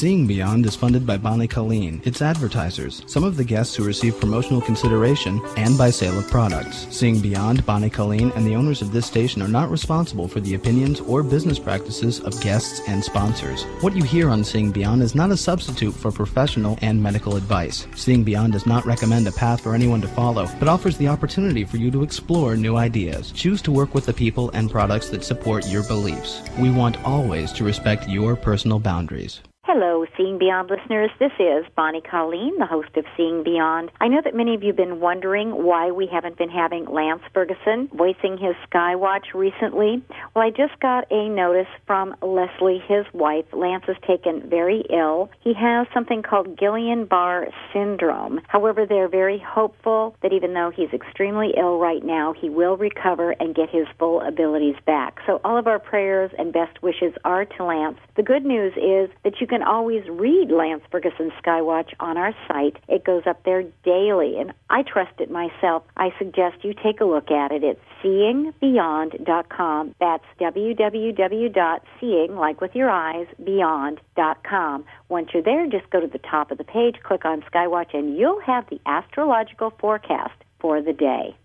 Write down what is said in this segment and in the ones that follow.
Seeing Beyond is funded by Bonnie Colleen, its advertisers, some of the guests who receive promotional consideration, and by sale of products. Seeing Beyond, Bonnie Colleen, and the owners of this station are not responsible for the opinions or business practices of guests and sponsors. What you hear on Seeing Beyond is not a substitute for professional and medical advice. Seeing Beyond does not recommend a path for anyone to follow, but offers the opportunity for you to explore new ideas. Choose to work with the people and products that support your beliefs. We want always to respect your personal boundaries. Hello, Seeing Beyond listeners. This is Bonnie Colleen, the host of Seeing Beyond. I know that many of you have been wondering why we haven't been having Lance Ferguson voicing his Skywatch recently. Well, I just got a notice from Leslie, his wife. Lance is taken very ill. He has something called Guillain-Barre syndrome. However, they're very hopeful that even though he's extremely ill right now, he will recover and get his full abilities back. So all of our prayers and best wishes are to Lance. The good news is that you can always read Lance Ferguson's Skywatch on our site. It goes up there daily, and I trust it myself. I suggest you take a look at it. It's seeingbeyond.com. That's www.seeing, like with your eyes, beyond.com. Once you're there, just go to the top of the page, click on Skywatch, and you'll have the astrological forecast for the day.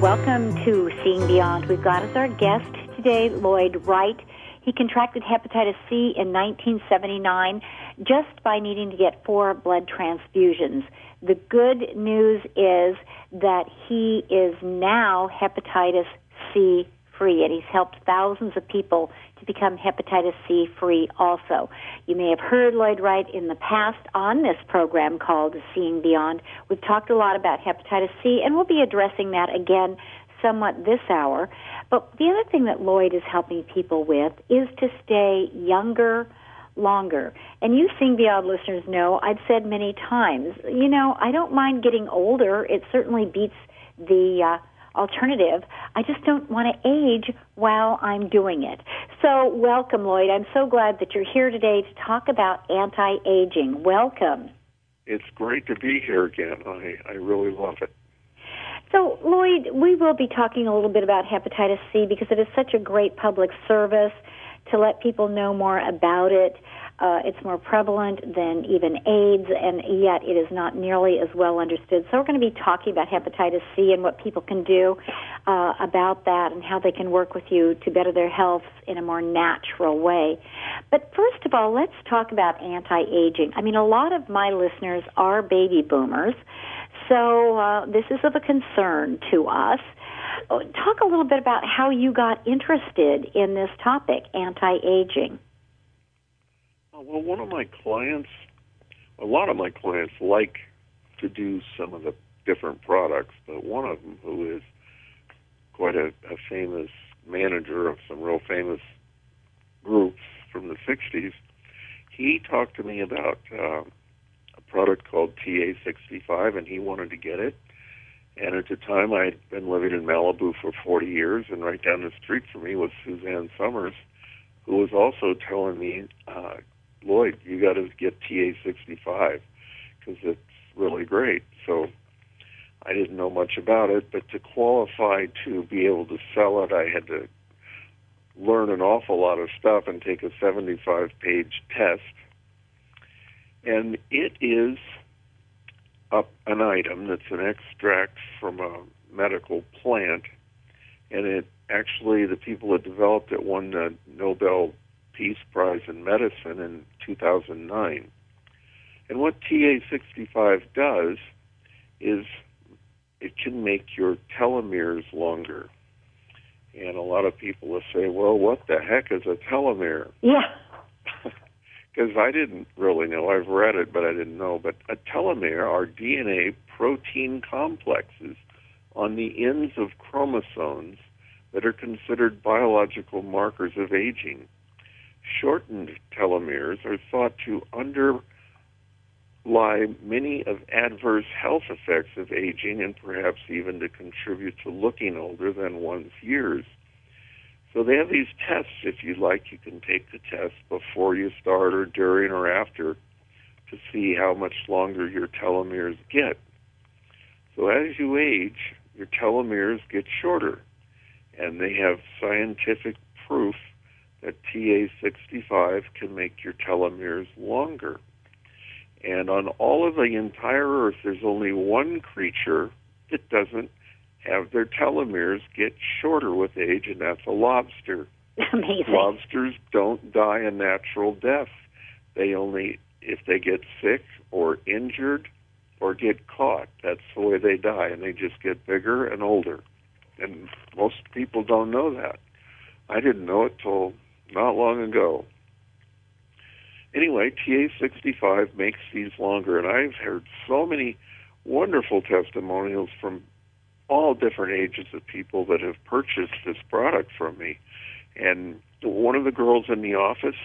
Welcome to Seeing Beyond. We've got as our guest today Lloyd Wright. He contracted hepatitis C in 1979 just by needing to get four blood transfusions. The good news is that he is now hepatitis C free, and he's helped thousands of people to become hepatitis C free also. You may have heard Lloyd Wright in the past on this program called Seeing Beyond. We've talked a lot about hepatitis C, and we'll be addressing that again somewhat this hour. But the other thing that Lloyd is helping people with is to stay younger longer. And you Seeing Beyond listeners know I've said many times, you know, I don't mind getting older. It certainly beats the uh, alternative. I just don't want to age while I'm doing it. So, welcome, Lloyd. I'm so glad that you're here today to talk about anti aging. Welcome. It's great to be here again. I, I really love it. So, Lloyd, we will be talking a little bit about hepatitis C because it is such a great public service to let people know more about it. Uh, it's more prevalent than even AIDS, and yet it is not nearly as well understood. So we're going to be talking about hepatitis C and what people can do uh, about that and how they can work with you to better their health in a more natural way. But first of all, let's talk about anti-aging. I mean, a lot of my listeners are baby boomers, so uh, this is of a concern to us uh, talk a little bit about how you got interested in this topic, anti-aging. Uh, well, one of my clients, a lot of my clients like to do some of the different products, but one of them, who is quite a, a famous manager of some real famous groups from the 60s, he talked to me about uh, a product called TA65, and he wanted to get it. And at the time, I'd been living in Malibu for 40 years, and right down the street from me was Suzanne Somers, who was also telling me, uh, Lloyd, you got to get TA65 because it's really great. So I didn't know much about it, but to qualify to be able to sell it, I had to learn an awful lot of stuff and take a 75 page test. And it is a, an item that's an extract from a medical plant, and it actually, the people that developed it won the Nobel Peace Prize in Medicine in 2009. And what TA65 does is it can make your telomeres longer. And a lot of people will say, well, what the heck is a telomere? Yeah. Because I didn't really know. I've read it, but I didn't know. But a telomere are DNA protein complexes on the ends of chromosomes that are considered biological markers of aging shortened telomeres are thought to underlie many of adverse health effects of aging and perhaps even to contribute to looking older than one's years. So they have these tests, if you like, you can take the test before you start or during or after to see how much longer your telomeres get. So as you age, your telomeres get shorter, and they have scientific proof that TA65 can make your telomeres longer. And on all of the entire Earth, there's only one creature that doesn't have their telomeres get shorter with age, and that's a lobster. Amazing. Lobsters don't die a natural death. They only, if they get sick or injured or get caught, that's the way they die, and they just get bigger and older. And most people don't know that. I didn't know it till not long ago. Anyway, TA65 makes these longer, and I've heard so many wonderful testimonials from all different ages of people that have purchased this product from me. And one of the girls in the office,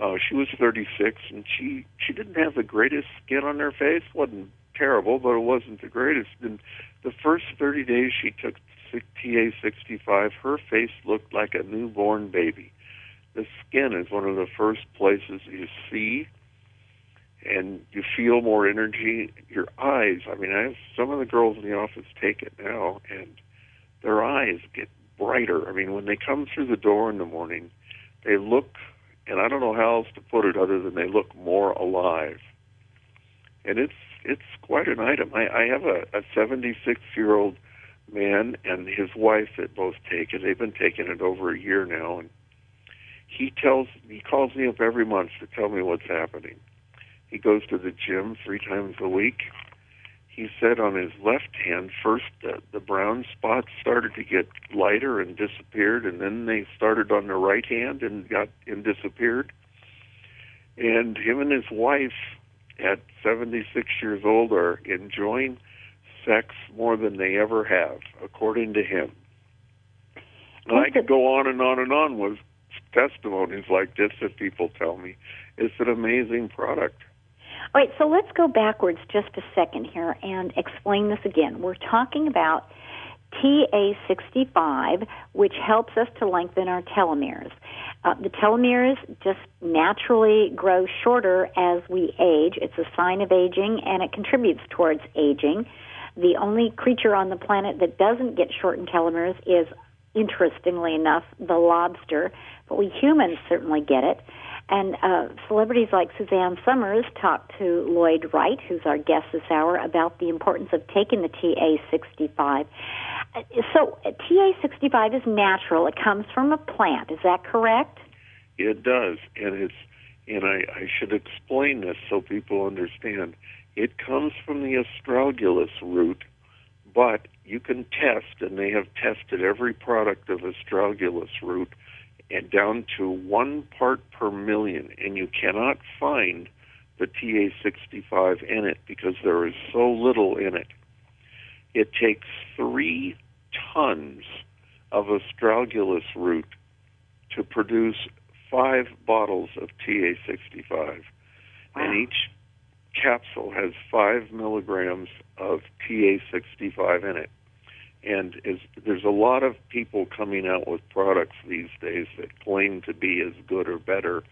uh, she was 36, and she she didn't have the greatest skin on her face. wasn't terrible, but it wasn't the greatest. And the first 30 days she took TA65, her face looked like a newborn baby. The skin is one of the first places you see and you feel more energy. Your eyes, I mean, I have some of the girls in the office take it now, and their eyes get brighter. I mean, when they come through the door in the morning, they look, and I don't know how else to put it other than they look more alive. And it's it's quite an item. I, I have a, a 76 year old man and his wife that both take it. They've been taking it over a year now, and he tells he calls me up every month to tell me what's happening he goes to the gym three times a week. He said on his left hand, first uh, the brown spots started to get lighter and disappeared, and then they started on the right hand and got and disappeared. And him and his wife, at 76 years old, are enjoying sex more than they ever have, according to him. And I could go on and on and on with testimonies like this that people tell me. It's an amazing product. All right, so let's go backwards just a second here and explain this again. We're talking about TA65, which helps us to lengthen our telomeres. Uh, the telomeres just naturally grow shorter as we age. It's a sign of aging and it contributes towards aging. The only creature on the planet that doesn't get shortened telomeres is, interestingly enough, the lobster, but we humans certainly get it. And uh, celebrities like Suzanne Somers talked to Lloyd Wright, who's our guest this hour, about the importance of taking the TA65. Uh, so TA65 is natural. It comes from a plant. Is that correct? It does, and it's and I, I should explain this so people understand. It comes from the astragalus root, but you can test, and they have tested every product of astragalus root and down to one part per million, and you cannot find the TA65 in it because there is so little in it. It takes three tons of astragalus root to produce five bottles of TA65, wow. and each capsule has five milligrams of TA65 in it. And is, there's a lot of people coming out with products these days that claim to be as good or better,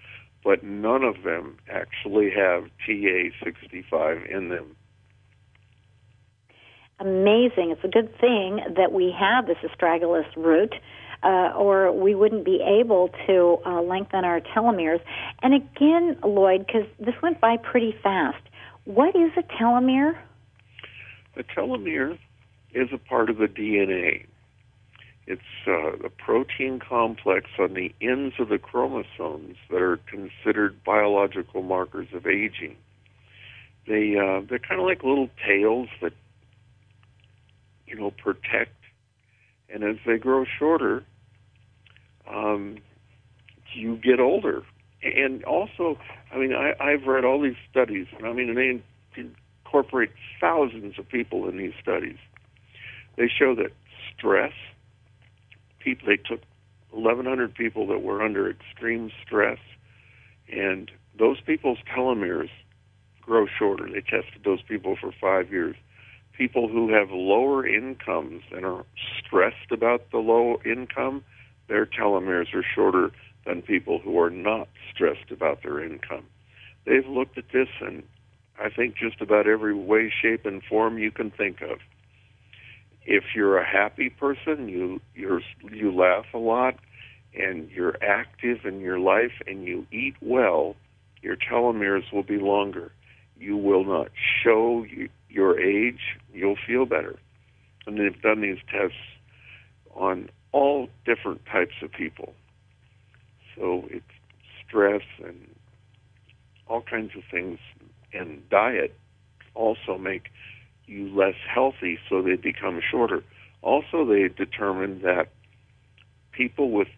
but none of them actually have TA65 in them. Amazing. It's a good thing that we have this astragalus root. Uh, or we wouldn't be able to uh, lengthen our telomeres. And again, Lloyd, because this went by pretty fast, what is a telomere? A telomere is a part of the DNA. It's uh, a protein complex on the ends of the chromosomes that are considered biological markers of aging. They uh, they're kind of like little tails that you know protect, and as they grow shorter, um, you get older. And also, I mean, I, I've read all these studies, and I mean, they incorporate thousands of people in these studies they show that stress, people, they took 1,100 people that were under extreme stress, and those people's telomeres grow shorter. They tested those people for five years. People who have lower incomes and are stressed about the low income, their telomeres are shorter than people who are not stressed about their income. They've looked at this in, I think, just about every way, shape, and form you can think of. If you're a happy person, you you're, you laugh a lot, and you're active in your life, and you eat well, your telomeres will be longer. You will not show you, your age. You'll feel better. And they've done these tests on all different types of people. So it's stress and all kinds of things, and diet also make you less healthy, so they become shorter. Also, they determined that people with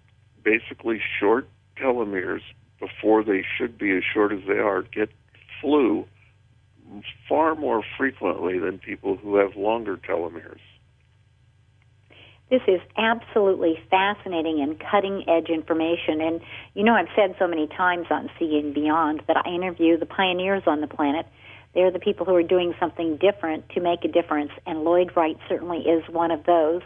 basically short telomeres before they should be as short as they are get flu far more frequently than people who have longer telomeres. This is absolutely fascinating and cutting edge information. And you know, I've said so many times on Seeing Beyond that I interview the pioneers on the planet. They're the people who are doing something different to make a difference, and Lloyd Wright certainly is one of those.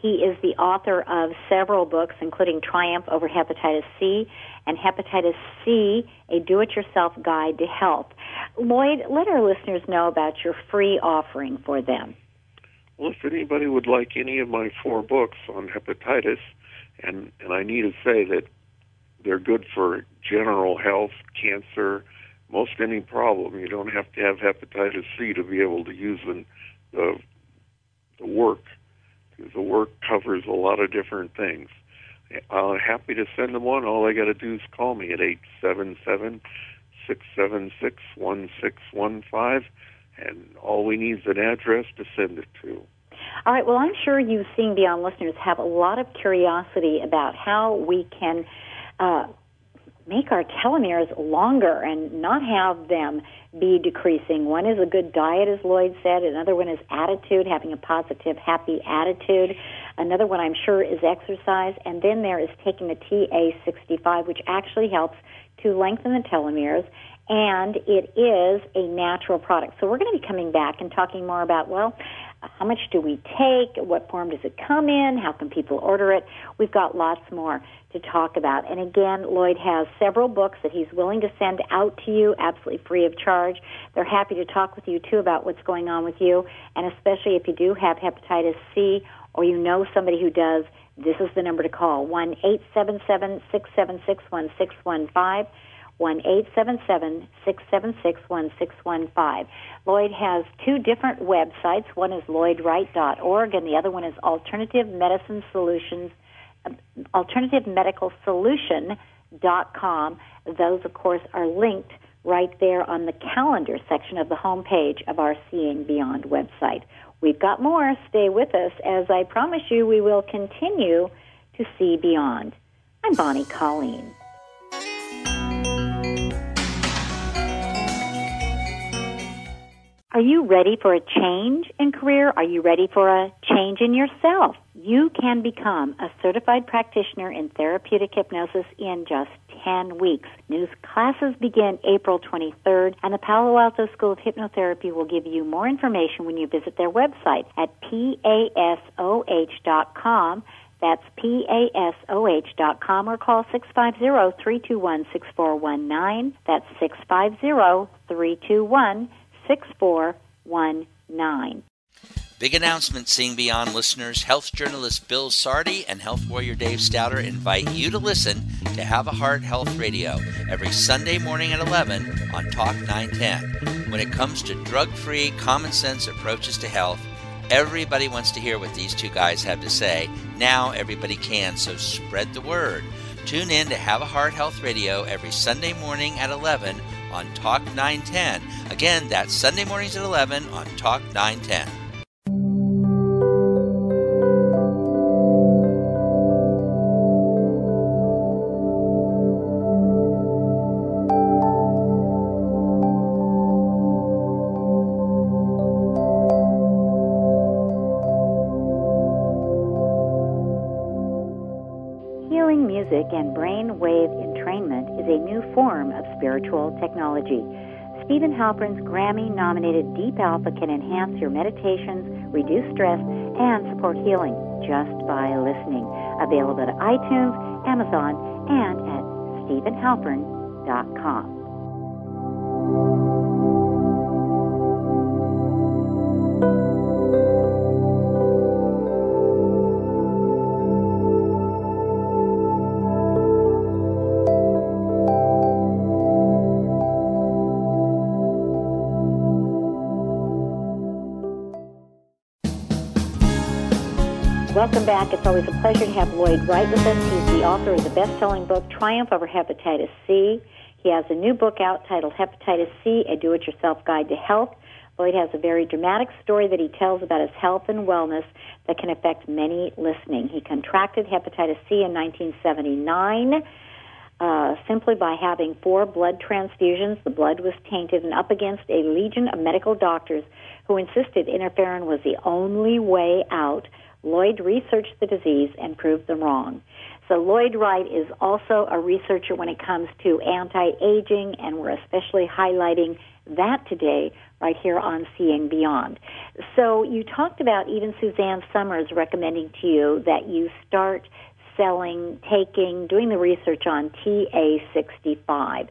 He is the author of several books, including Triumph Over Hepatitis C and Hepatitis C, a do it yourself guide to health. Lloyd, let our listeners know about your free offering for them. Well, if anybody would like any of my four books on hepatitis, and, and I need to say that they're good for general health, cancer, most any problem. You don't have to have hepatitis C to be able to use the, the, the work the work covers a lot of different things. I'm uh, happy to send them one. All I got to do is call me at eight seven seven six seven six one six one five, and all we need is an address to send it to. All right. Well, I'm sure you, Seeing Beyond listeners, have a lot of curiosity about how we can uh, make our telomeres longer and not have them be decreasing. One is a good diet, as Lloyd said. Another one is attitude, having a positive, happy attitude. Another one, I'm sure, is exercise. And then there is taking the TA65, which actually helps to lengthen the telomeres. And it is a natural product. So we're going to be coming back and talking more about, well, how much do we take? What form does it come in? How can people order it? We've got lots more to talk about. And again, Lloyd has several books that he's willing to send out to you absolutely free of charge. They're happy to talk with you too about what's going on with you, and especially if you do have hepatitis C or you know somebody who does, this is the number to call one eight seven seven six seven six one six one five. 1 877 676 1615. Lloyd has two different websites. One is lloydwright.org, and the other one is Alternative Medicine Solutions, uh, Alternative Medical Solution.com. Those, of course, are linked right there on the calendar section of the homepage of our Seeing Beyond website. We've got more. Stay with us as I promise you we will continue to see beyond. I'm Bonnie Colleen. Are you ready for a change in career? Are you ready for a change in yourself? You can become a certified practitioner in therapeutic hypnosis in just 10 weeks. New classes begin April 23rd, and the Palo Alto School of Hypnotherapy will give you more information when you visit their website at pasoh.com. That's pasoh.com or call 650-321-6419. That's 650-321 6419. Big announcement, Seeing Beyond listeners. Health journalist Bill Sardi and health warrior Dave Stouter invite you to listen to Have a Heart Health Radio every Sunday morning at 11 on Talk 910. When it comes to drug free, common sense approaches to health, everybody wants to hear what these two guys have to say. Now everybody can, so spread the word. Tune in to Have a Heart Health Radio every Sunday morning at 11 on Talk 910. Again, that's Sunday mornings at 11 on Talk 910. Form of spiritual technology. Steven Halpern's Grammy nominated Deep Alpha can enhance your meditations, reduce stress, and support healing just by listening. Available at iTunes, Amazon, and at StevenHalpern.com. back. It's always a pleasure to have Lloyd Wright with us. He's the author of the best-selling book Triumph Over Hepatitis C. He has a new book out titled Hepatitis C: A Do-It-Yourself Guide to Health. Lloyd has a very dramatic story that he tells about his health and wellness that can affect many listening. He contracted hepatitis C in 1979 uh, simply by having four blood transfusions. The blood was tainted and up against a legion of medical doctors who insisted interferon was the only way out Lloyd researched the disease and proved them wrong. So Lloyd Wright is also a researcher when it comes to anti-aging, and we're especially highlighting that today right here on Seeing Beyond. So you talked about even Suzanne Somers recommending to you that you start selling, taking, doing the research on TA65.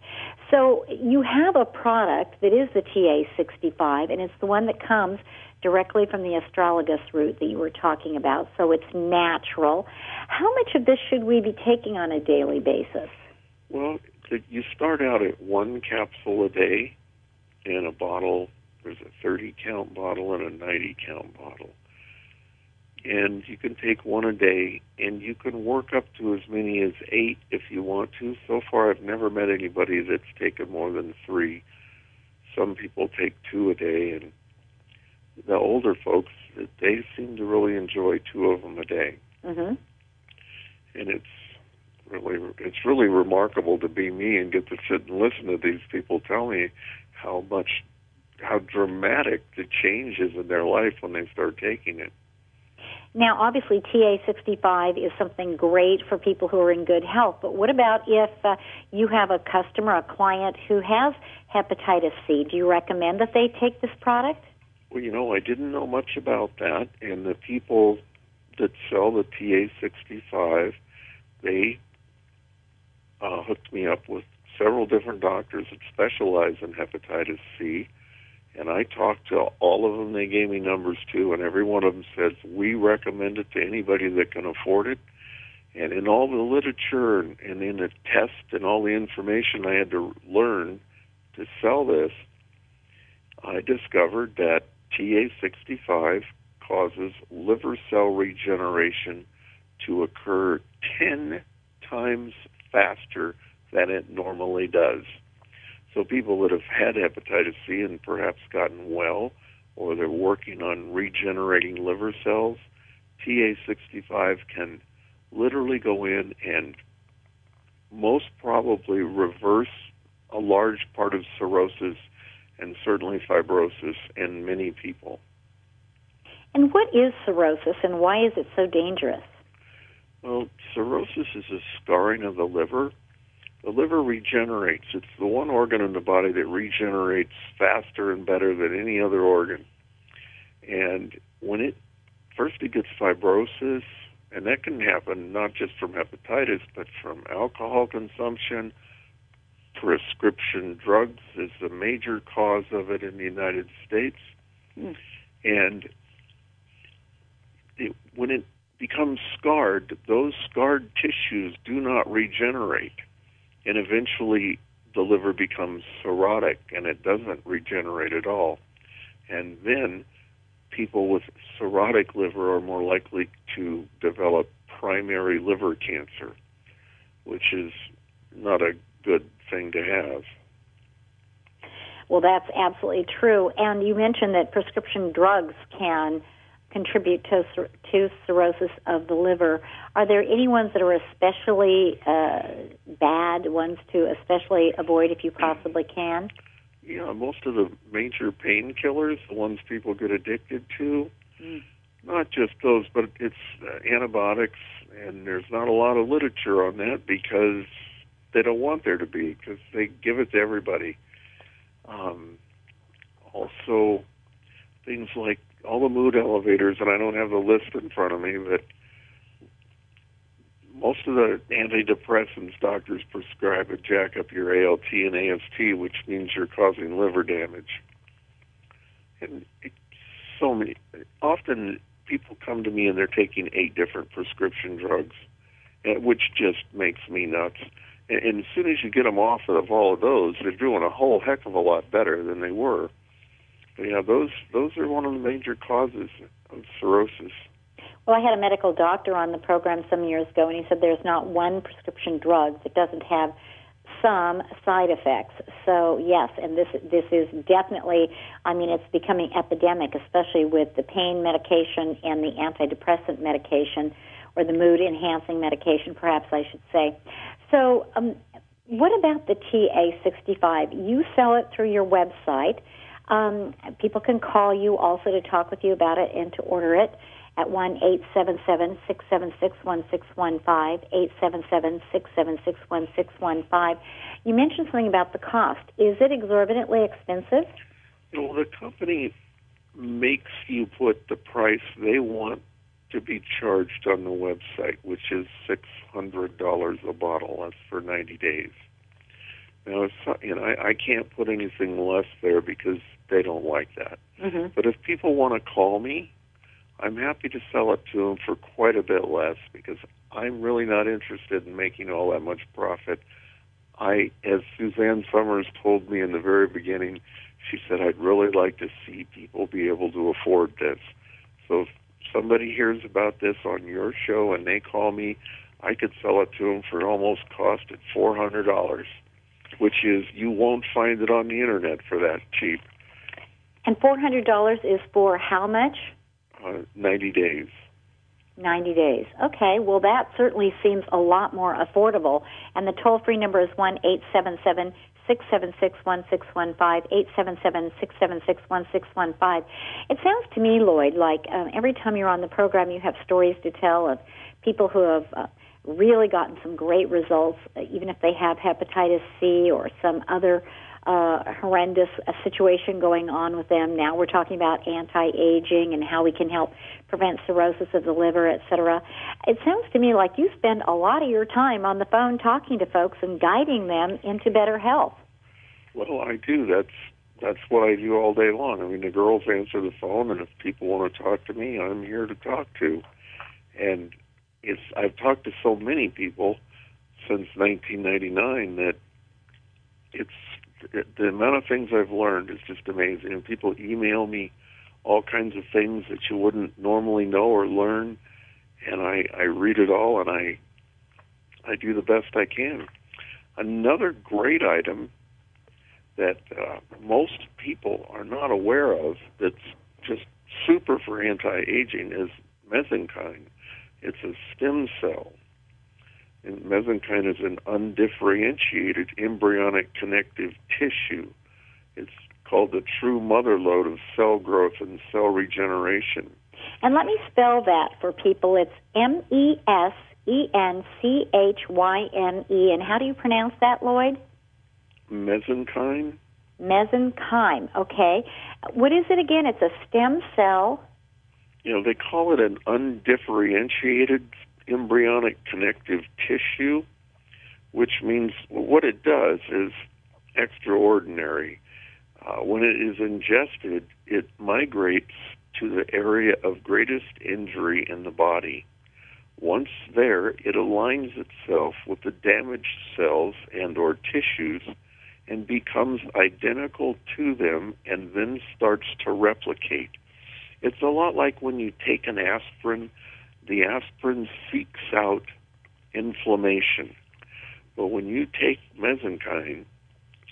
So you have a product that is the TA65, and it's the one that comes directly from the astragalus root that you were talking about, so it's natural. How much of this should we be taking on a daily basis? Well, you start out at one capsule a day in a bottle. There's a 30 count bottle and a 90 count bottle. And you can take one a day, and you can work up to as many as eight if you want to. So far, I've never met anybody that's taken more than three. Some people take two a day, and the older folks, they seem to really enjoy two of them a day. Mm-hmm. And it's really it's really remarkable to be me and get to sit and listen to these people tell me how much how dramatic the change is in their life when they start taking it. Now, obviously, TA65 is something great for people who are in good health, but what about if uh, you have a customer, a client who has hepatitis C? Do you recommend that they take this product? Well, you know, I didn't know much about that, and the people that sell the TA65, they uh, hooked me up with several different doctors that specialize in hepatitis C, and I talked to all of them. They gave me numbers too, and every one of them says we recommend it to anybody that can afford it. And in all the literature and, and in the test and all the information I had to learn to sell this, I discovered that TA65 causes liver cell regeneration to occur 10 times faster than it normally does. So people that have had hepatitis C and perhaps gotten well, or they're working on regenerating liver cells, TA65 can literally go in and most probably reverse a large part of cirrhosis and certainly fibrosis in many people. And what is cirrhosis and why is it so dangerous? Well, cirrhosis is a scarring of the liver. The liver regenerates. It's the one organ in the body that regenerates faster and better than any other organ. And when it first it gets fibrosis, and that can happen not just from hepatitis, but from alcohol consumption, prescription drugs is the major cause of it in the United States. Mm. And it, when it becomes scarred, those scarred tissues do not regenerate. And eventually the liver becomes cirrhotic and it doesn't regenerate at all. And then people with cirrhotic liver are more likely to develop primary liver cancer, which is not a good thing to have. Well, that's absolutely true. And you mentioned that prescription drugs can contribute to, to cirrhosis of the liver. Are there any ones that are especially uh, bad, ones to especially avoid if you possibly can? Yeah, most of the major painkillers, the ones people get addicted to, mm. not just those, but it's uh, antibiotics, and there's not a lot of literature on that because they don't want there to be because they give it to everybody. Um, also, things like all the mood elevators, and I don't have the list in front of me, but most of the antidepressants doctors prescribe would jack up your ALT and AST, which means you're causing liver damage. And it, so many, often people come to me and they're taking eight different prescription drugs, which just makes me nuts. And, as soon as you get them off of all of those, they're doing a whole heck of a lot better than they were. But yeah, those those are one of the major causes of cirrhosis. Well, I had a medical doctor on the program some years ago, and he said there's not one prescription drug that doesn't have some side effects. So yes, and this this is definitely. I mean, it's becoming epidemic, especially with the pain medication and the antidepressant medication, or the mood enhancing medication, perhaps I should say. So, um, what about the TA65? You sell it through your website. Um, people can call you also to talk with you about it and to order it at one eight seven seven six seven six one six one five eight seven seven six seven six one six one five. You mentioned something about the cost. Is it exorbitantly expensive? Well, the company makes you put the price they want to be charged on the website, which is six hundred dollars a bottle. That's for ninety days. Now, it's, you know, I, I can't put anything less there because they don't like that. Mm-hmm. But if people want to call me, I'm happy to sell it to them for quite a bit less because I'm really not interested in making all that much profit. I, as Suzanne Somers told me in the very beginning, she said, I'd really like to see people be able to afford this. So if somebody hears about this on your show and they call me, I could sell it to them for almost cost at $400, which is, you won't find it on the internet for that cheap. And $400 is for how much? Uh, 90 days. 90 days. Okay, well, that certainly seems a lot more affordable. And the toll free number is 1 877 676 1615, 877 676 1615. It sounds to me, Lloyd, like um, every time you're on the program, you have stories to tell of people who have uh, really gotten some great results, uh, even if they have hepatitis C or some other uh, horrendous situation going on with them. Now we're talking about anti-aging and how we can help prevent cirrhosis of the liver, et cetera. It sounds to me like you spend a lot of your time on the phone talking to folks and guiding them into better health. Well, I do. That's that's what I do all day long. I mean, the girls answer the phone, and if people want to talk to me, I'm here to talk to. And it's I've talked to so many people since 1999 that it's the amount of things I've learned is just amazing. And people email me all kinds of things that you wouldn't normally know or learn, and I I read it all and I I do the best I can. Another great item that uh, most people are not aware of that's just super for anti-aging is mesenchyme. It's a stem cell and mesenchyme is an undifferentiated embryonic connective tissue. It's called the true mother lode of cell growth and cell regeneration. And let me spell that for people. It's M E S E N C H Y M E. And how do you pronounce that, Lloyd? Mesenchyme. Mesenchyme. Okay. What is it again? It's a stem cell. You know, they call it an undifferentiated embryonic connective tissue, which means what it does is extraordinary. Uh, when it is ingested, it migrates to the area of greatest injury in the body. Once there, it aligns itself with the damaged cells and or tissues and becomes identical to them and then starts to replicate. It's a lot like when you take an aspirin the aspirin seeks out inflammation. But when you take mesenchyme,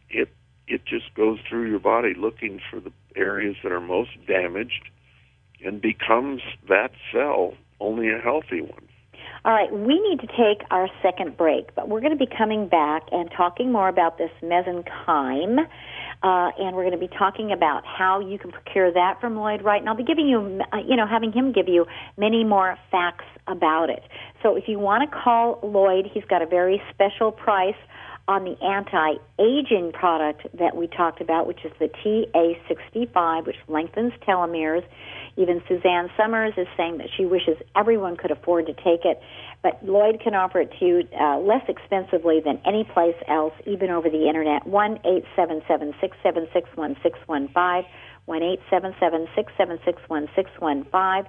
it it just goes through your body looking for the areas that are most damaged and becomes that cell, only a healthy one. All right, we need to take our second break, but we're going to be coming back and talking more about this mesenchyme. Uh, and we're going to be talking about how you can procure that from Lloyd Wright, and I'll be giving you, uh, you know, having him give you many more facts about it. So if you want to call Lloyd, he's got a very special price on the anti-aging product that we talked about, which is the TA65, which lengthens telomeres. Even Suzanne Somers is saying that she wishes everyone could afford to take it, but Lloyd can offer it to you uh, less expensively than any place else, even over the internet. One eight seven seven six seven six one six one five. One eight seven seven six seven six one six one five.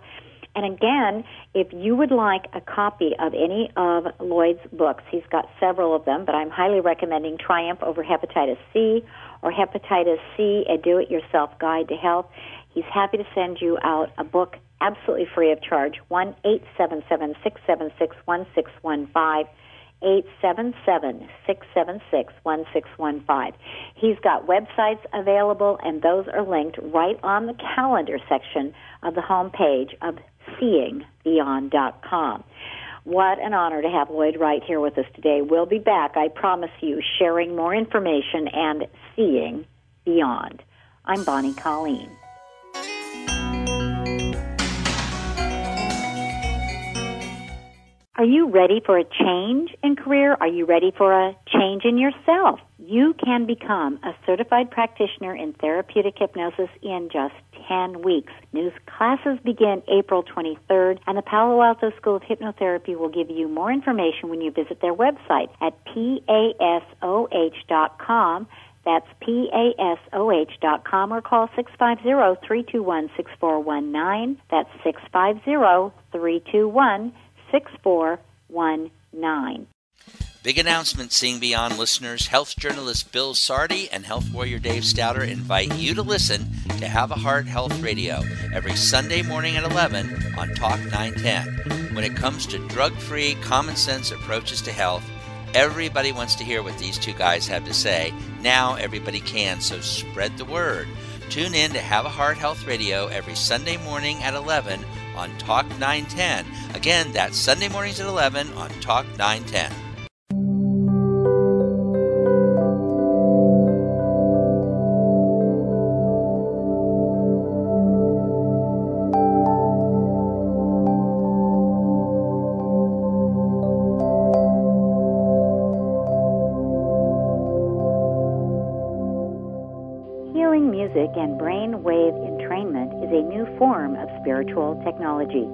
And again, if you would like a copy of any of Lloyd's books, he's got several of them, but I'm highly recommending Triumph over Hepatitis C or Hepatitis C, a do it yourself guide to health. He's happy to send you out a book absolutely free of charge. 1 877 676 1615. 877 676 1615. He's got websites available, and those are linked right on the calendar section of the home page of seeingbeyond.com. What an honor to have Lloyd Wright here with us today. We'll be back, I promise you, sharing more information and seeing beyond. I'm Bonnie Colleen. Are you ready for a change in career? Are you ready for a change in yourself? You can become a certified practitioner in therapeutic hypnosis in just 10 weeks. New classes begin April 23rd, and the Palo Alto School of Hypnotherapy will give you more information when you visit their website at pasoh.com. That's pasoh.com or call 650-321-6419. That's 650-321-6419. Big announcement seeing beyond listeners. Health journalist Bill Sardi and health warrior Dave Stouter invite you to listen to Have a Heart Health Radio every Sunday morning at 11 on Talk 910. When it comes to drug free, common sense approaches to health, everybody wants to hear what these two guys have to say. Now everybody can, so spread the word. Tune in to Have a Heart Health Radio every Sunday morning at 11 on Talk 910. Again, that's Sunday mornings at 11 on Talk 910. Spiritual technology.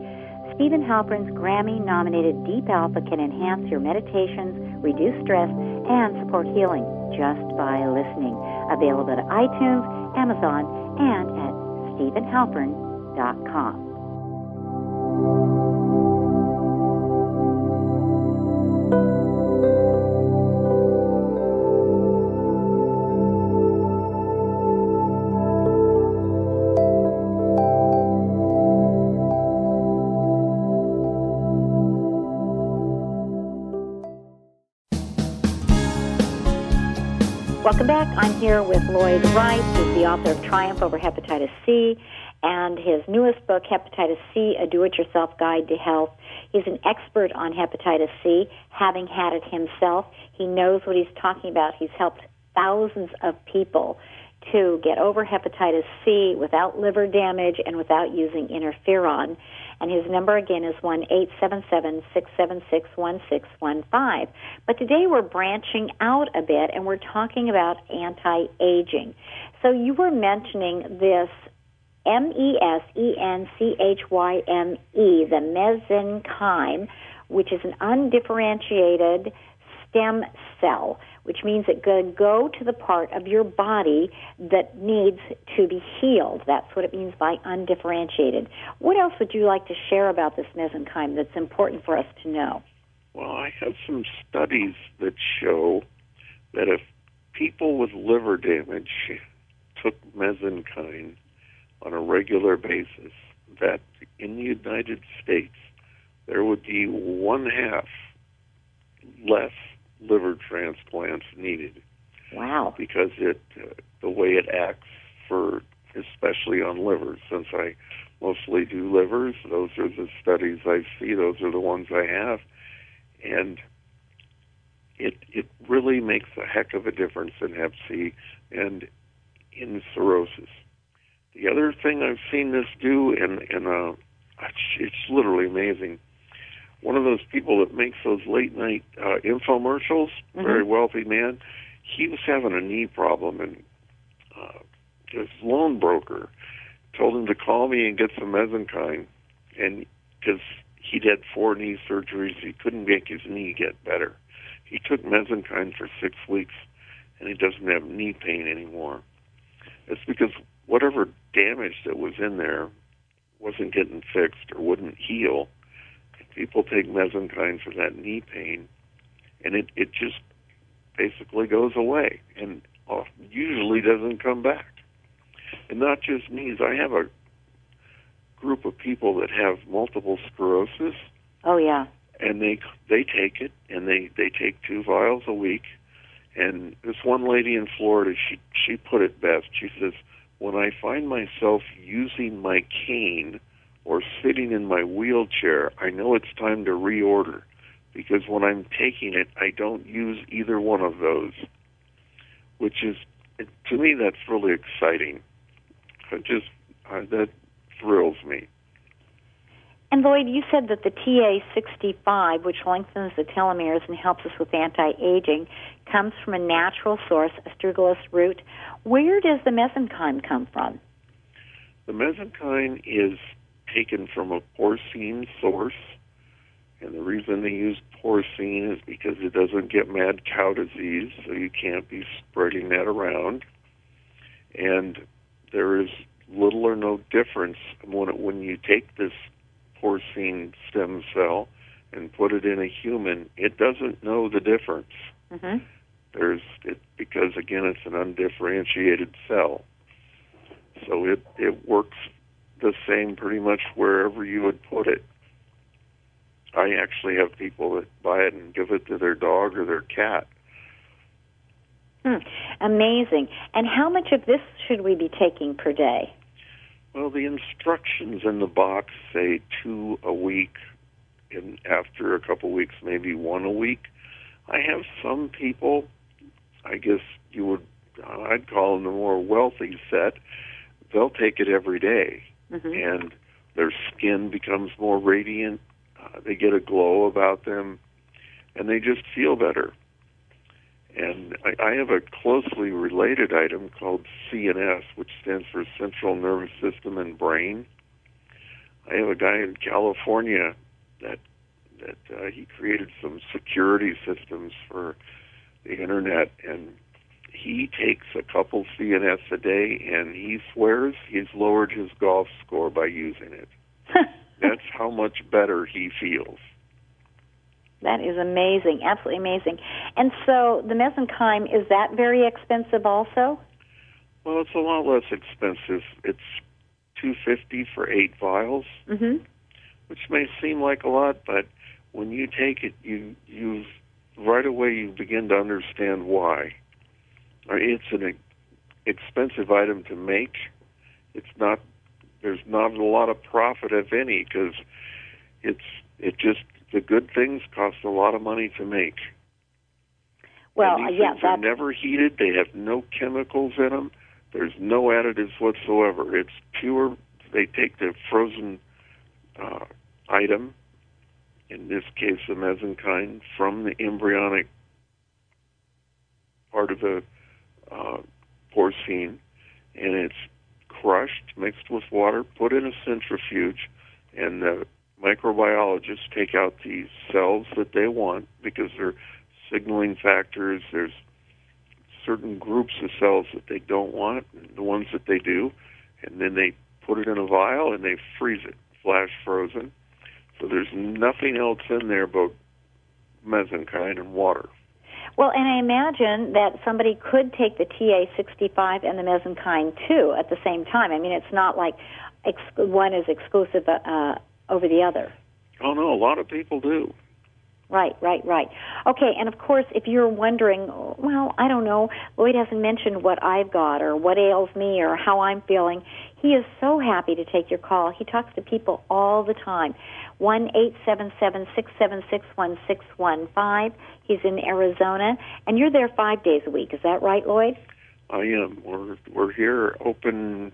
Steven Halpern's Grammy nominated Deep Alpha can enhance your meditations, reduce stress, and support healing just by listening. Available at iTunes, Amazon, and at StevenHalpern.com. Welcome back. I'm here with Lloyd Wright, who's the author of Triumph Over Hepatitis C and his newest book, Hepatitis C, A Do-It-Yourself Guide to Health. He's an expert on hepatitis C, having had it himself. He knows what he's talking about. He's helped thousands of people to get over hepatitis C without liver damage and without using interferon and his number again is one eight seven seven six seven six one six one five. But today we're branching out a bit and we're talking about anti-aging. So you were mentioning this M E S E N C H Y M E, the mesenchyme, which is an undifferentiated stem cell which means it could go to the part of your body that needs to be healed. That's what it means by undifferentiated. What else would you like to share about this mesenchyme that's important for us to know? Well, I have some studies that show that if people with liver damage took mesenchyme on a regular basis, that in the United States there would be one half less liver transplants needed. Wow! Because it uh, the way it acts for especially on livers, since I mostly do livers, those are the studies I see. Those are the ones I have, and it it really makes a heck of a difference in Hep C and in cirrhosis. The other thing I've seen this do, and and uh, it's, it's literally amazing. One of those people that makes those late night uh, infomercials. Mhm. Very wealthy man. He was having a knee problem, and uh, his loan broker told him to call me and get some mesenchyme, and because he'd had four knee surgeries, he couldn't make his knee get better. He took mesenchyme for six weeks, and he doesn't have knee pain anymore. It's because whatever damage that was in there wasn't getting fixed or wouldn't heal. People take mesenchyme for that knee pain, and it it just basically goes away, and usually doesn't come back. And not just knees. I have a group of people that have multiple sclerosis, Oh yeah. and they they take it, and they they take two vials a week. And this one lady in Florida, she she put it best. She says, "When I find myself using my cane or sitting in my wheelchair, I know it's time to reorder, because when I'm taking it, I don't use either one of those." Which is, to me, that's really exciting. It just uh, that thrills me. And Lloyd, you said that the TA65, which lengthens the telomeres and helps us with anti-aging, comes from a natural source, astragalus root. Where does the mesenchyme come from? The mesenchyme is taken from a porcine source, and the reason they use porcine is because it doesn't get mad cow disease, so you can't be spreading that around. And there is little or no difference when it, when you take this porcine stem cell and put it in a human. It doesn't know the difference. hmm There's it because again, it's an undifferentiated cell, so it it works the same pretty much wherever you would put it. I actually have people that buy it and give it to their dog or their cat. Hmm. Amazing. And how much of this should we be taking per day? Well, the instructions in the box say two a week, and after a couple weeks, maybe one a week. I have some people, I guess you would, I'd call them the more wealthy set. They'll take it every day, hmm and their skin becomes more radiant. Uh, they get a glow about them, and they just feel better. And I, I have a closely related item called CNS, which stands for Central Nervous System and Brain. I have a guy in California that that uh, he created some security systems for the internet, and he takes a couple CNS a day, and he swears he's lowered his golf score by using it. That's how much better he feels. that is amazing. Absolutely amazing. And so the mesenchyme, is that very expensive also? Well, it's a lot less expensive. It's two fifty for eight vials, hmm which may seem like a lot, but when you take it, you you right away you begin to understand why. It's an expensive item to make. It's not. There's not a lot of profit, if any, because it's it just the good things cost a lot of money to make. Well, and these yeah, things are never heated. They have no chemicals in them. There's no additives whatsoever. It's pure. They take the frozen uh, item, in this case the mesenchyme, from the embryonic part of the uh, porcine, and it's crushed, mixed with water, put in a centrifuge, and the microbiologists take out the cells that they want because they're signaling factors. There's certain groups of cells that they don't want, the ones that they do, and then they put it in a vial and they freeze it, flash frozen. So there's nothing else in there but mesenchyme and water. Well, and I imagine that somebody could take the TA65 and the mesenchyme too at the same time. I mean, it's not like ex- one is exclusive uh, over the other. Oh no, a lot of people do. Right, right, right. Okay, and of course, if you're wondering, well, I don't know, Lloyd hasn't mentioned what I've got or what ails me or how I'm feeling. He is so happy to take your call. He talks to people all the time. One eight seven seven six seven six one six one five. He's in Arizona, and you're there five days a week. Is that right, Lloyd? I am. We're we're here open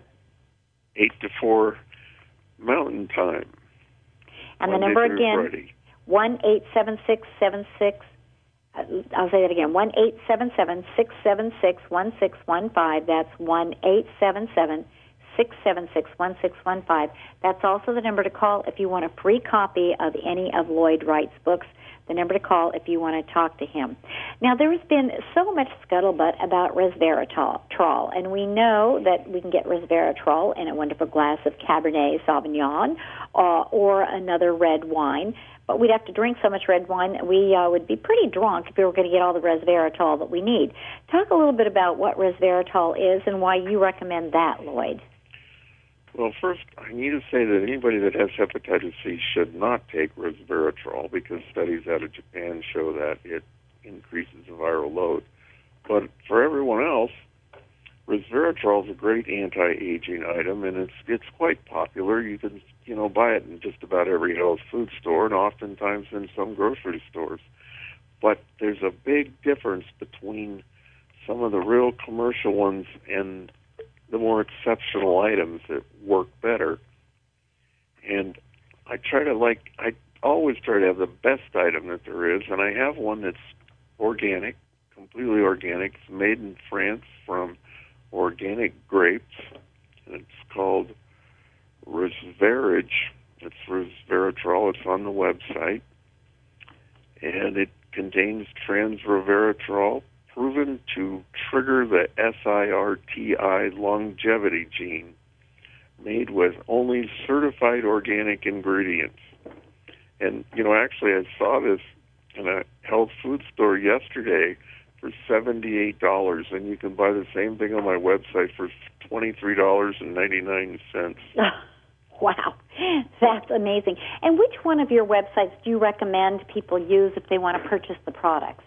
eight to four Mountain Time. And Monday the number again, Friday. One eight seven six seven six. Uh, I'll say that again. One eight seven seven six seven six one six one five. That's one eight seven seven six seven six one six one five. That's also the number to call if you want a free copy of any of Lloyd Wright's books the number to call if you want to talk to him. Now, there has been so much scuttlebutt about resveratrol, and we know that we can get resveratrol in a wonderful glass of Cabernet Sauvignon uh, or another red wine. But we'd have to drink so much red wine that we uh, would be pretty drunk if we were going to get all the resveratrol that we need. Talk a little bit about what resveratrol is and why you recommend that, Lloyd. Well, first, I need to say that anybody that has hepatitis C should not take resveratrol because studies out of Japan show that it increases the viral load. But for everyone else, resveratrol is a great anti-aging item, and it's it's quite popular. You can you know buy it in just about every health food store, and oftentimes in some grocery stores. But there's a big difference between some of the real commercial ones and the more exceptional items that work better. And I try to like I always try to have the best item that there is, and I have one that's organic, completely organic. It's made in France from organic grapes, and it's called Resverage. It's resveratrol. It's on the website, and it contains transresveratrol, proven to trigger the SIRT1 longevity gene made with only certified organic ingredients. And, you know, actually, I saw this in a health food store yesterday for $78, and you can buy the same thing on my website for $23.99. wow, that's amazing. And which one of your websites do you recommend people use if they want to purchase the products?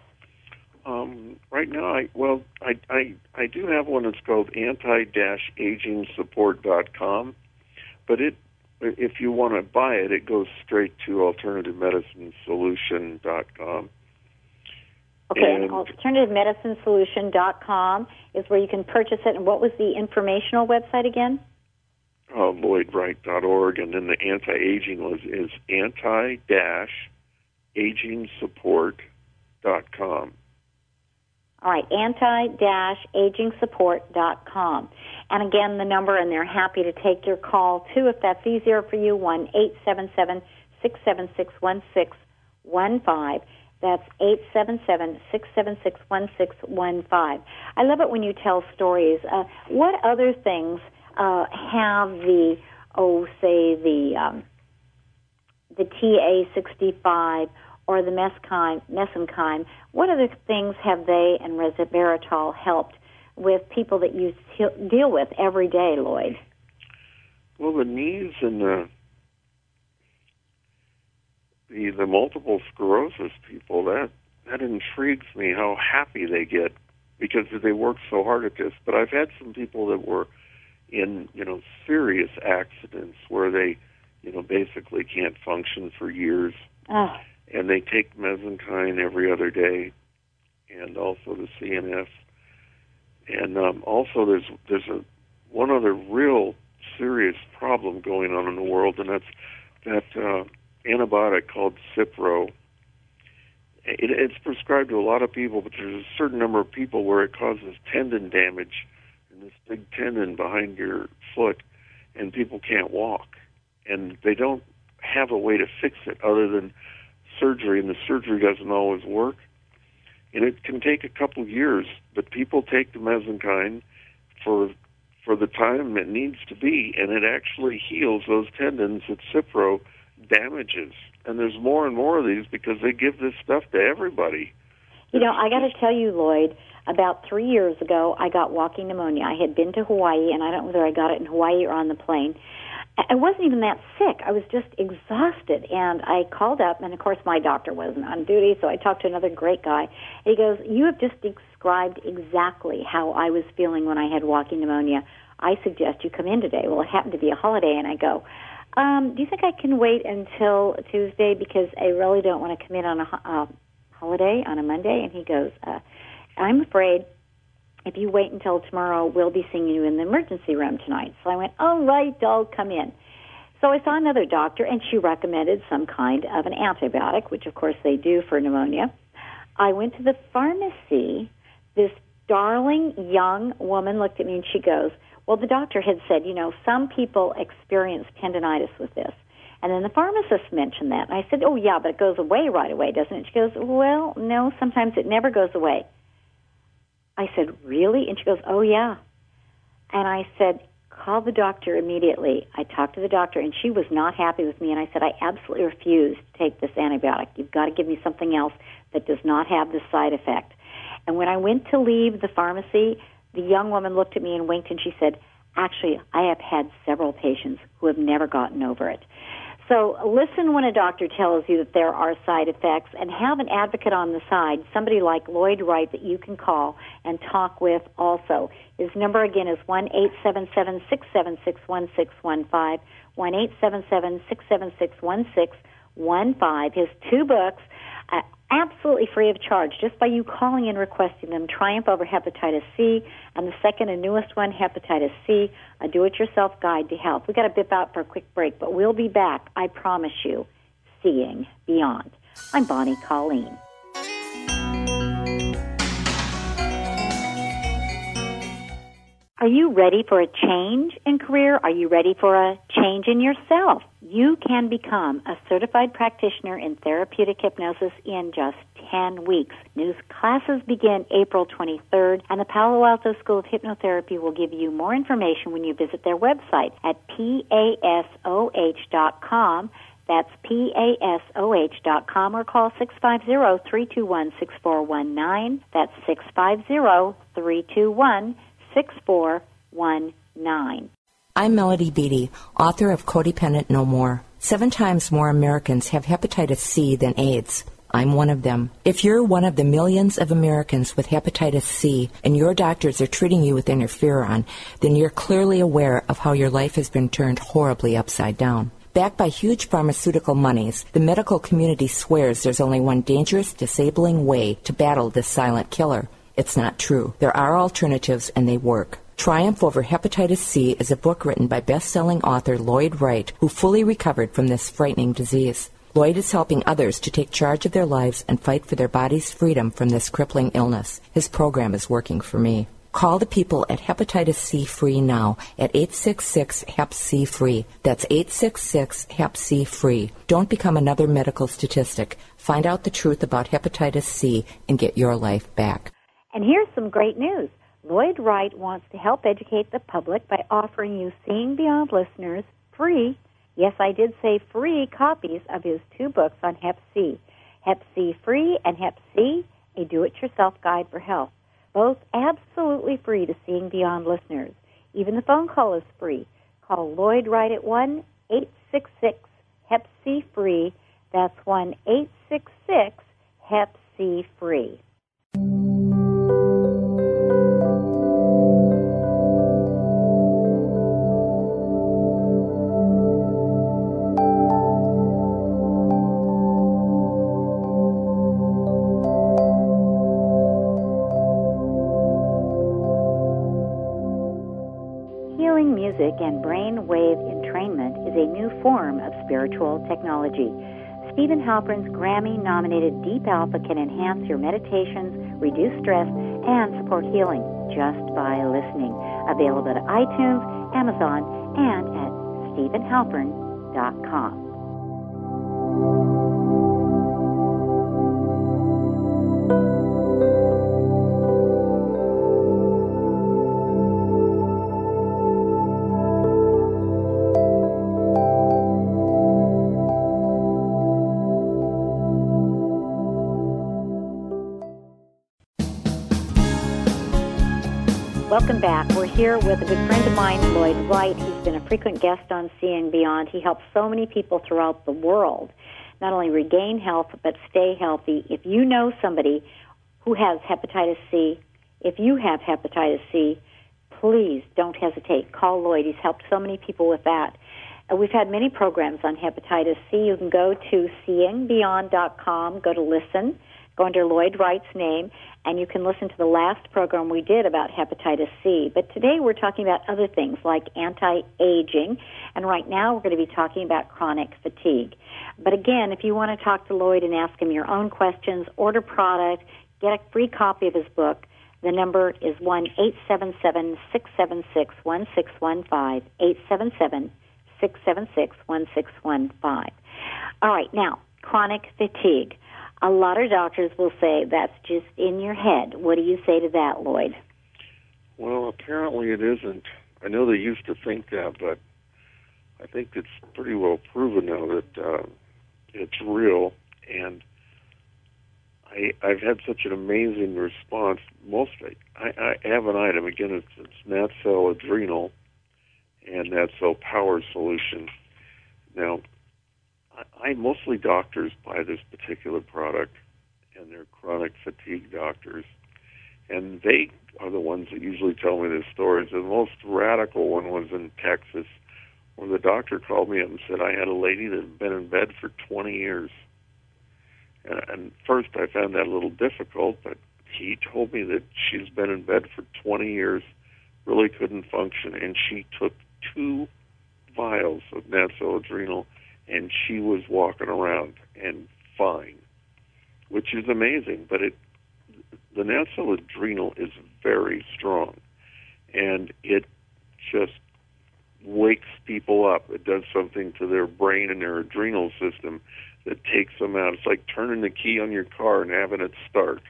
Um, right now, I well, I, I I do have one that's called anti-agingsupport.com, but it if you want to buy it, it goes straight to alternativemedicinesolution.com. Okay, and alternativemedicinesolution.com is where you can purchase it. And what was the informational website again? Uh, LloydWright.org. And then the anti aging was is anti agingsupport.com. All right, anti agingsupport.com. And again, the number, and they're happy to take your call too if that's easier for you 1 877 676 1615. That's eight seven seven six seven six one six one five. I love it when you tell stories. Uh, what other things uh, have the, oh, say, the, um, the TA65 or the mesenchyme, mesenchyme, what other things have they and resveratrol helped with people that you deal with every day, Lloyd? Well, the knees and the the, the multiple sclerosis people that that intrigues me how happy they get because they work so hard at this. But I've had some people that were in you know serious accidents where they you know basically can't function for years. Oh and they take mesenchyme every other day, and also the CNS. And um, also, there's there's a one other real serious problem going on in the world, and that's that uh, antibiotic called Cipro. It, it's prescribed to a lot of people, but there's a certain number of people where it causes tendon damage in this big tendon behind your foot, and people can't walk, and they don't have a way to fix it other than surgery, and the surgery doesn't always work. And it can take a couple years, but people take the mesenchyme for for the time it needs to be, and it actually heals those tendons that Cipro damages. And there's more and more of these because they give this stuff to everybody. You know, I got to tell you, Lloyd. About three years ago, I got walking pneumonia. I had been to Hawaii, and I don't know whether I got it in Hawaii or on the plane. I wasn't even that sick. I was just exhausted. And I called up, and of course, my doctor wasn't on duty, so I talked to another great guy. He goes, You have just described exactly how I was feeling when I had walking pneumonia. I suggest you come in today. Well, it happened to be a holiday, and I go, um, Do you think I can wait until Tuesday because I really don't want to come in on a uh, holiday on a Monday? And he goes, uh, I'm afraid if you wait until tomorrow, we'll be seeing you in the emergency room tonight. So I went, all right, I'll come in. So I saw another doctor, and she recommended some kind of an antibiotic, which of course they do for pneumonia. I went to the pharmacy. This darling young woman looked at me and she goes, Well, the doctor had said, you know, some people experience tendonitis with this. And then the pharmacist mentioned that. And I said, Oh, yeah, but it goes away right away, doesn't it? She goes, Well, no, sometimes it never goes away. I said, Really? And she goes, Oh, yeah. And I said, Call the doctor immediately. I talked to the doctor, and she was not happy with me. And I said, I absolutely refuse to take this antibiotic. You've got to give me something else that does not have this side effect. And when I went to leave the pharmacy, the young woman looked at me and winked, and she said, Actually, I have had several patients who have never gotten over it. So listen when a doctor tells you that there are side effects and have an advocate on the side, somebody like Lloyd Wright that you can call and talk with also. His number again is one eight seven seven six seven six one six one five one eight seven seven six seven six one six one five. His two books, uh, absolutely free of charge just by you calling and requesting them Triumph over Hepatitis C, and the second and newest one, Hepatitis C, a do it yourself guide to health. We've got to bip out for a quick break, but we'll be back, I promise you, seeing beyond. I'm Bonnie Colleen. Are you ready for a change in career? Are you ready for a change in yourself? You can become a certified practitioner in therapeutic hypnosis in just 10 weeks. New classes begin April 23rd, and the Palo Alto School of Hypnotherapy will give you more information when you visit their website at pasoh.com. That's pasoh.com or call 650-321-6419. That's 650-321 6419. I'm Melody Beattie, author of Codependent No More. Seven times more Americans have hepatitis C than AIDS. I'm one of them. If you're one of the millions of Americans with hepatitis C and your doctors are treating you with interferon, then you're clearly aware of how your life has been turned horribly upside down. Backed by huge pharmaceutical monies, the medical community swears there's only one dangerous, disabling way to battle this silent killer it's not true. There are alternatives and they work. Triumph Over Hepatitis C is a book written by best-selling author Lloyd Wright, who fully recovered from this frightening disease. Lloyd is helping others to take charge of their lives and fight for their body's freedom from this crippling illness. His program is working for me. Call the people at Hepatitis C Free now at 866 Hep C Free. That's 866 Hep C Free. Don't become another medical statistic. Find out the truth about hepatitis C and get your life back. And here's some great news. Lloyd Wright wants to help educate the public by offering you Seeing Beyond listeners free, yes, I did say free copies of his two books on Hep C. Hep C Free and Hep C, a do-it-yourself guide for health. Both absolutely free to Seeing Beyond listeners. Even the phone call is free. Call Lloyd Wright at 1 866 Hep C Free. That's 1 866 Hep C Free. Music and brainwave entrainment is a new form of spiritual technology. Steven Halpern's Grammy nominated Deep Alpha can enhance your meditations, reduce stress, and support healing just by listening. Available at iTunes, Amazon, and at StevenHalpern.com. Welcome back. We're here with a good friend of mine, Lloyd Wright. He's been a frequent guest on Seeing Beyond. He helps so many people throughout the world not only regain health but stay healthy. If you know somebody who has hepatitis C, if you have hepatitis C, please don't hesitate. Call Lloyd. He's helped so many people with that. Uh, we've had many programs on hepatitis C. You can go to seeingbeyond.com, go to listen, Go under Lloyd Wright's name, and you can listen to the last program we did about hepatitis C. But today we're talking about other things like anti-aging, and right now we're going to be talking about chronic fatigue. But again, if you want to talk to Lloyd and ask him your own questions, order product, get a free copy of his book, the number is one eight seven seven six seven six one six one five eight seven seven six seven six one six one five. All right, now chronic fatigue. A lot of doctors will say that's just in your head. What do you say to that, Lloyd? Well, apparently it isn't. I know they used to think that, but I think it's pretty well proven now that uh, it's real. And I, I've had such an amazing response. Most I, I have an item again. It's, it's NatCell Adrenal and NatCell Power Solution. Now, I, mostly doctors buy this particular product, and they're chronic fatigue doctors, and they are the ones that usually tell me the stories. The most radical one was in Texas, where the doctor called me up and said I had a lady that had been in bed for 20 years and, and first, I found that a little difficult, but he told me that she's been in bed for 20 years, really couldn't function, and she took two vials of NatCell Adrenal, and she was walking around and fine, which is amazing. But it, the NatCell Adrenal is very strong, and it just wakes people up. It does something to their brain and their adrenal system that takes them out. It's like turning the key on your car and having it start.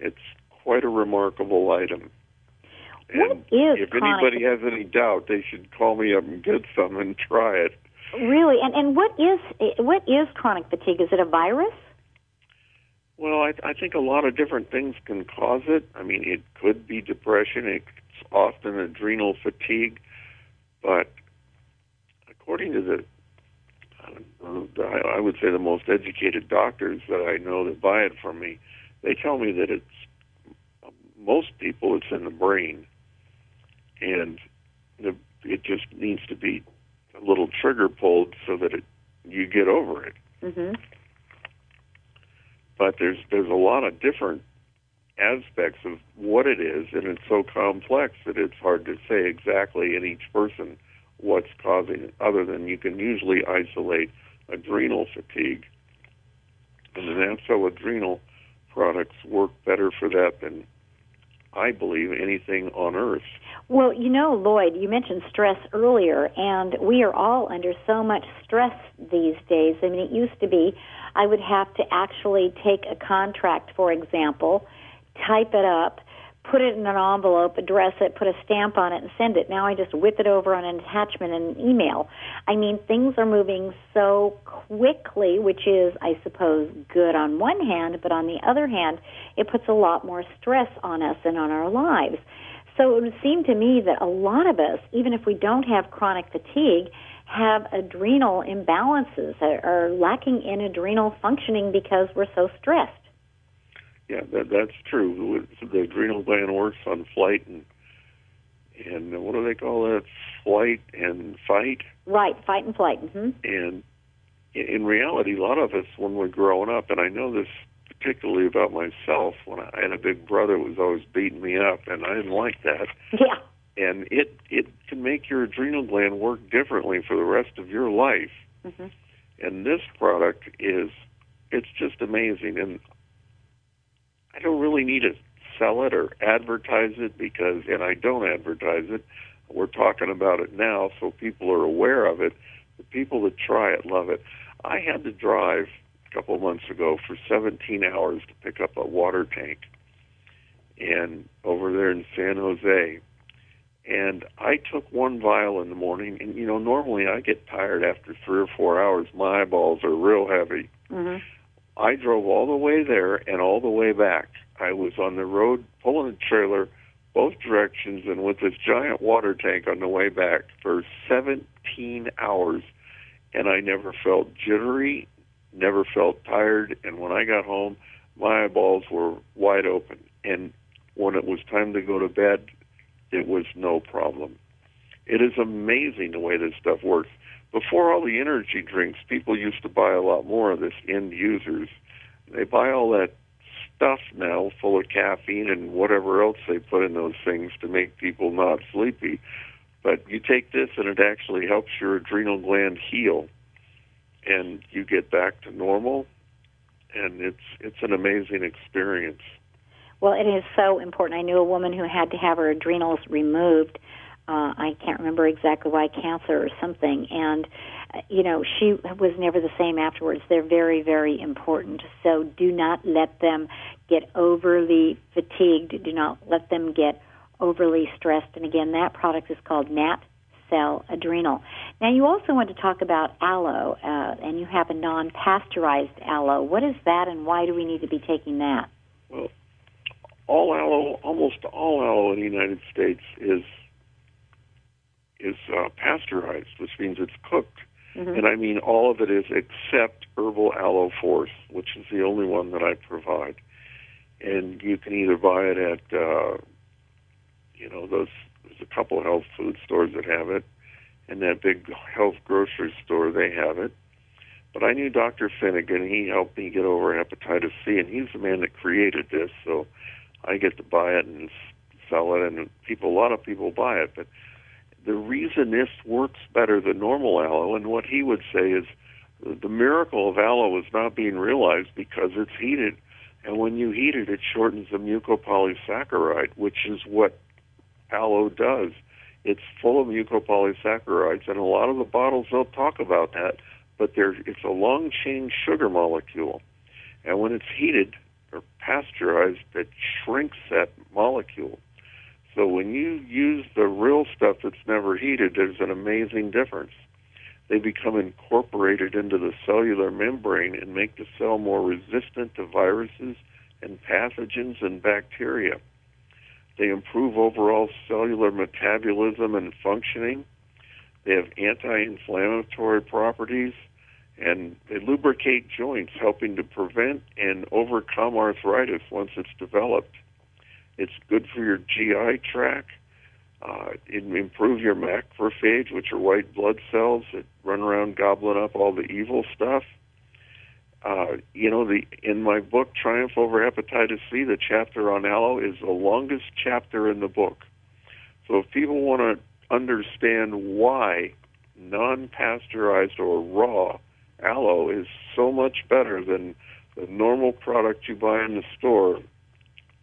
It's quite a remarkable item. What and is if chronic anybody has any doubt, they should call me up and get some and try it. Really, and and what is what is chronic fatigue? Is it a virus? Well, I, I think a lot of different things can cause it. I mean, it could be depression. It's often adrenal fatigue, but according to the I would say the most educated doctors that I know that buy it from me, they tell me that it's most people it's in the brain, and the, it just needs to be a little trigger pulled so that it you get over it. Mm-hmm. But there's there's a lot of different aspects of what it is, and it's so complex that it's hard to say exactly in each person what's causing it, other than you can usually isolate adrenal fatigue. And the NatCell adrenal products work better for that than I believe anything on earth. Well, you know, Lloyd, you mentioned stress earlier, and we are all under so much stress these days. I mean, it used to be I would have to actually take a contract, for example, type it up, put it in an envelope, address it, put a stamp on it, and send it. Now I just whip it over on an attachment in an email. I mean, things are moving so quickly, which is, I suppose, good on one hand, but on the other hand, it puts a lot more stress on us and on our lives. So it would seem to me that a lot of us, even if we don't have chronic fatigue, have adrenal imbalances, are lacking in adrenal functioning because we're so stressed. Yeah, that that's true. The adrenal gland works on flight and and what do they call that? Flight and fight. Right, fight and flight. Mm-hmm. And in reality, a lot of us, when we're growing up, and I know this particularly about myself, when I had a big brother who was always beating me up, and I didn't like that. Yeah. And it it can make your adrenal gland work differently for the rest of your life. Mm-hmm. And this product is, it's just amazing. And I don't really need to sell it or advertise it because, and I don't advertise it. We're talking about it now, so people are aware of it. The people that try it love it. I had to drive a couple months ago for 17 hours to pick up a water tank, and over there in San Jose. And I took one vial in the morning, and you know, normally I get tired after three or four hours. My eyeballs are real heavy. Mm-hmm. I drove all the way there and all the way back. I was on the road pulling a trailer both directions and with this giant water tank on the way back for 17 hours and I never felt jittery, never felt tired and when I got home my eyeballs were wide open and when it was time to go to bed it was no problem. It is amazing the way this stuff works before all the energy drinks, people used to buy a lot more of this end users. they buy all that stuff now full of caffeine and whatever else they put in those things to make people not sleepy. But you take this and it actually helps your adrenal gland heal and you get back to normal and it's it's an amazing experience. Well, it is so important. I knew a woman who had to have her adrenals removed. Uh, I can't remember exactly why cancer or something, and uh, you know she was never the same afterwards. They're very, very important. So do not let them get overly fatigued. Do not let them get overly stressed. And again, that product is called Nat Cell Adrenal. Now, you also want to talk about aloe, uh, and you have a non-pasteurized aloe. What is that, and why do we need to be taking that? Well, all aloe, almost all aloe in the United States is is uh, pasteurized, which means it's cooked. Mm-hmm. And I mean all of it is except herbal aloe force, which is the only one that I provide. And you can either buy it at, uh, you know, those. There's a couple of health food stores that have it, and that big health grocery store they have it. But I knew Dr. Finnegan. He helped me get over hepatitis C, and he's the man that created this. So I get to buy it and sell it, and people, a lot of people buy it. But the reason this works better than normal aloe, and what he would say is the miracle of aloe is not being realized because it's heated. And when you heat it, it shortens the mucopolysaccharide, which is what aloe does. It's full of mucopolysaccharides, and a lot of the bottles don't talk about that, but there it's a long chain sugar molecule. And when it's heated, or pasteurized that shrinks that molecule. So when you use the real stuff that's never heated, there's an amazing difference. They become incorporated into the cellular membrane and make the cell more resistant to viruses and pathogens and bacteria. They improve overall cellular metabolism and functioning. They have anti inflammatory properties and they lubricate joints, helping to prevent and overcome arthritis once it's developed. It's good for your GI tract. Uh, it improves your macrophage, which are white blood cells that run around gobbling up all the evil stuff. Uh, you know, the in my book Triumph Over Hepatitis C, the chapter on aloe is the longest chapter in the book. So if people want to understand why non-pasteurized or raw aloe is so much better than the normal product you buy in the store.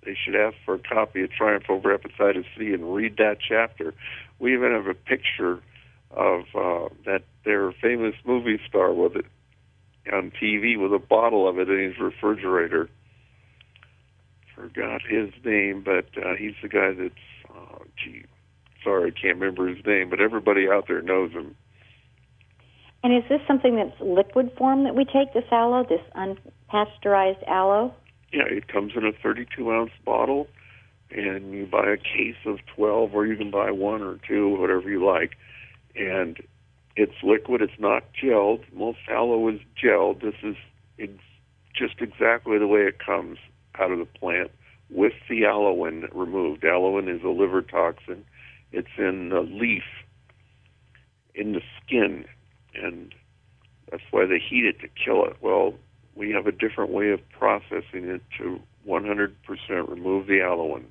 They should ask for a copy of Triumph Over Hepatitis C and read that chapter. We even have a picture of uh, that their famous movie star with it on TV with a bottle of it in his refrigerator. Forgot his name, but uh, he's the guy that's. Uh, gee, sorry, I can't remember his name, but everybody out there knows him. And is this something that's liquid form that we take, this aloe, this unpasteurized aloe? Yeah, it comes in a 32 ounce bottle, and you buy a case of 12, or you can buy one or two, whatever you like. And it's liquid, it's not gelled. Most aloe is gelled. This is ex- just exactly the way it comes out of the plant with the aloin removed. Aloin is a liver toxin. It's in the leaf, in the skin, and that's why they heat it to kill it. Well, we have a different way of processing it to 100% remove the aloin.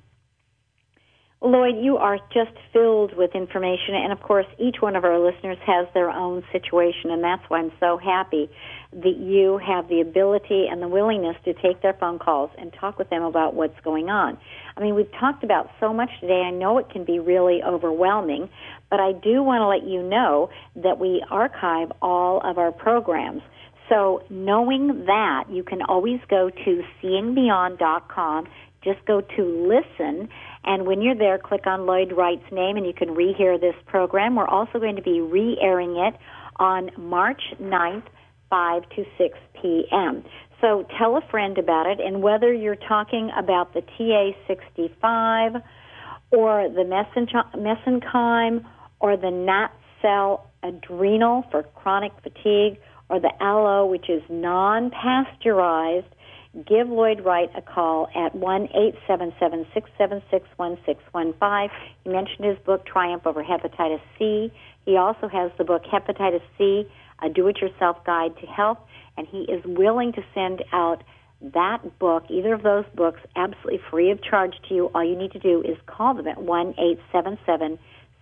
Lloyd, you are just filled with information, and of course, each one of our listeners has their own situation, and that's why I'm so happy that you have the ability and the willingness to take their phone calls and talk with them about what's going on. I mean, we've talked about so much today. I know it can be really overwhelming, but I do want to let you know that we archive all of our programs. So knowing that, you can always go to seeingbeyond.com, just go to listen, and when you're there, click on Lloyd Wright's name and you can rehear this program. We're also going to be re-airing it on March 9th, 5 to 6 p.m. So tell a friend about it, and whether you're talking about the TA65 or the mesenchyme or the NAT cell adrenal for chronic fatigue or the aloe, which is non-pasteurized, give Lloyd Wright a call at one eight seven seven six seven six one six one five. He mentioned his book, Triumph Over Hepatitis C. He also has the book, Hepatitis C, A Do-It-Yourself Guide to Health, and he is willing to send out that book, either of those books, absolutely free of charge to you. All you need to do is call them at one eight seven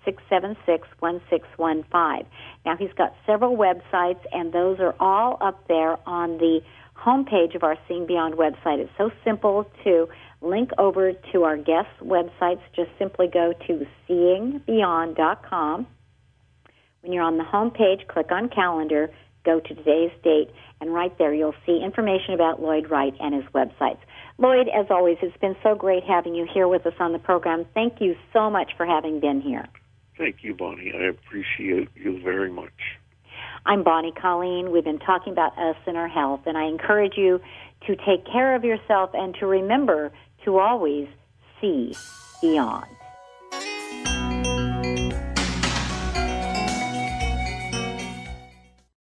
seven six seven six one six one five. Now he's got several websites, and those are all up there on the homepage of our Seeing Beyond website. It's so simple to link over to our guest websites. Just simply go to seeingbeyond.com. When you're on the homepage, click on calendar, go to today's date, and right there you'll see information about Lloyd Wright and his websites. Lloyd, as always, it's been so great having you here with us on the program. Thank you so much for having been here. Thank you, Bonnie. I appreciate you very much. I'm Bonnie Colleen. We've been talking about us and our health, and I encourage you to take care of yourself and to remember to always see beyond.